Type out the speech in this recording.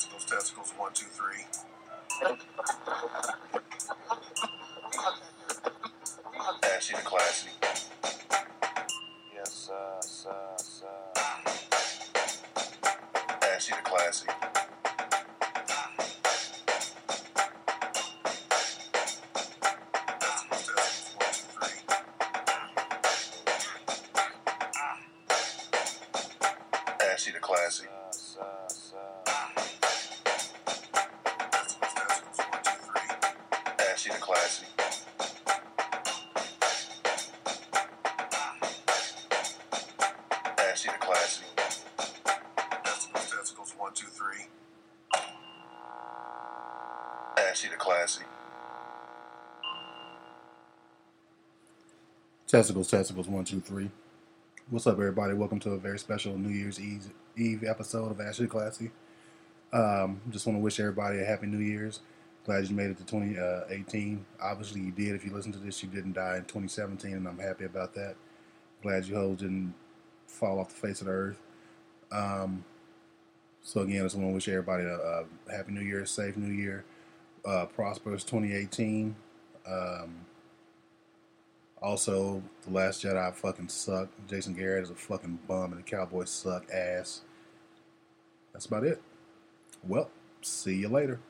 Testicles, testicles, one, two, three. Ashy to classy. Yes, sir, sir, sir. Ashy to classy. Ashy to classy. Uh, Testicles, testicles, classy. Testicles, testicles, one, two, three. Classy. Testicles, testicles, one, two, three. What's up, everybody? Welcome to a very special New Year's Eve, Eve episode of Ashy to Classy. Um, just want to wish everybody a happy New Year's. Glad you made it to 2018. Obviously, you did. If you listen to this, you didn't die in 2017, and I'm happy about that. Glad you hoes didn't fall off the face of the earth. Um, so again, I just want to wish everybody a, a happy New Year, safe New Year, uh, prosperous 2018. Um, also, The Last Jedi fucking sucked. Jason Garrett is a fucking bum, and the Cowboys suck ass. That's about it. Well, see you later.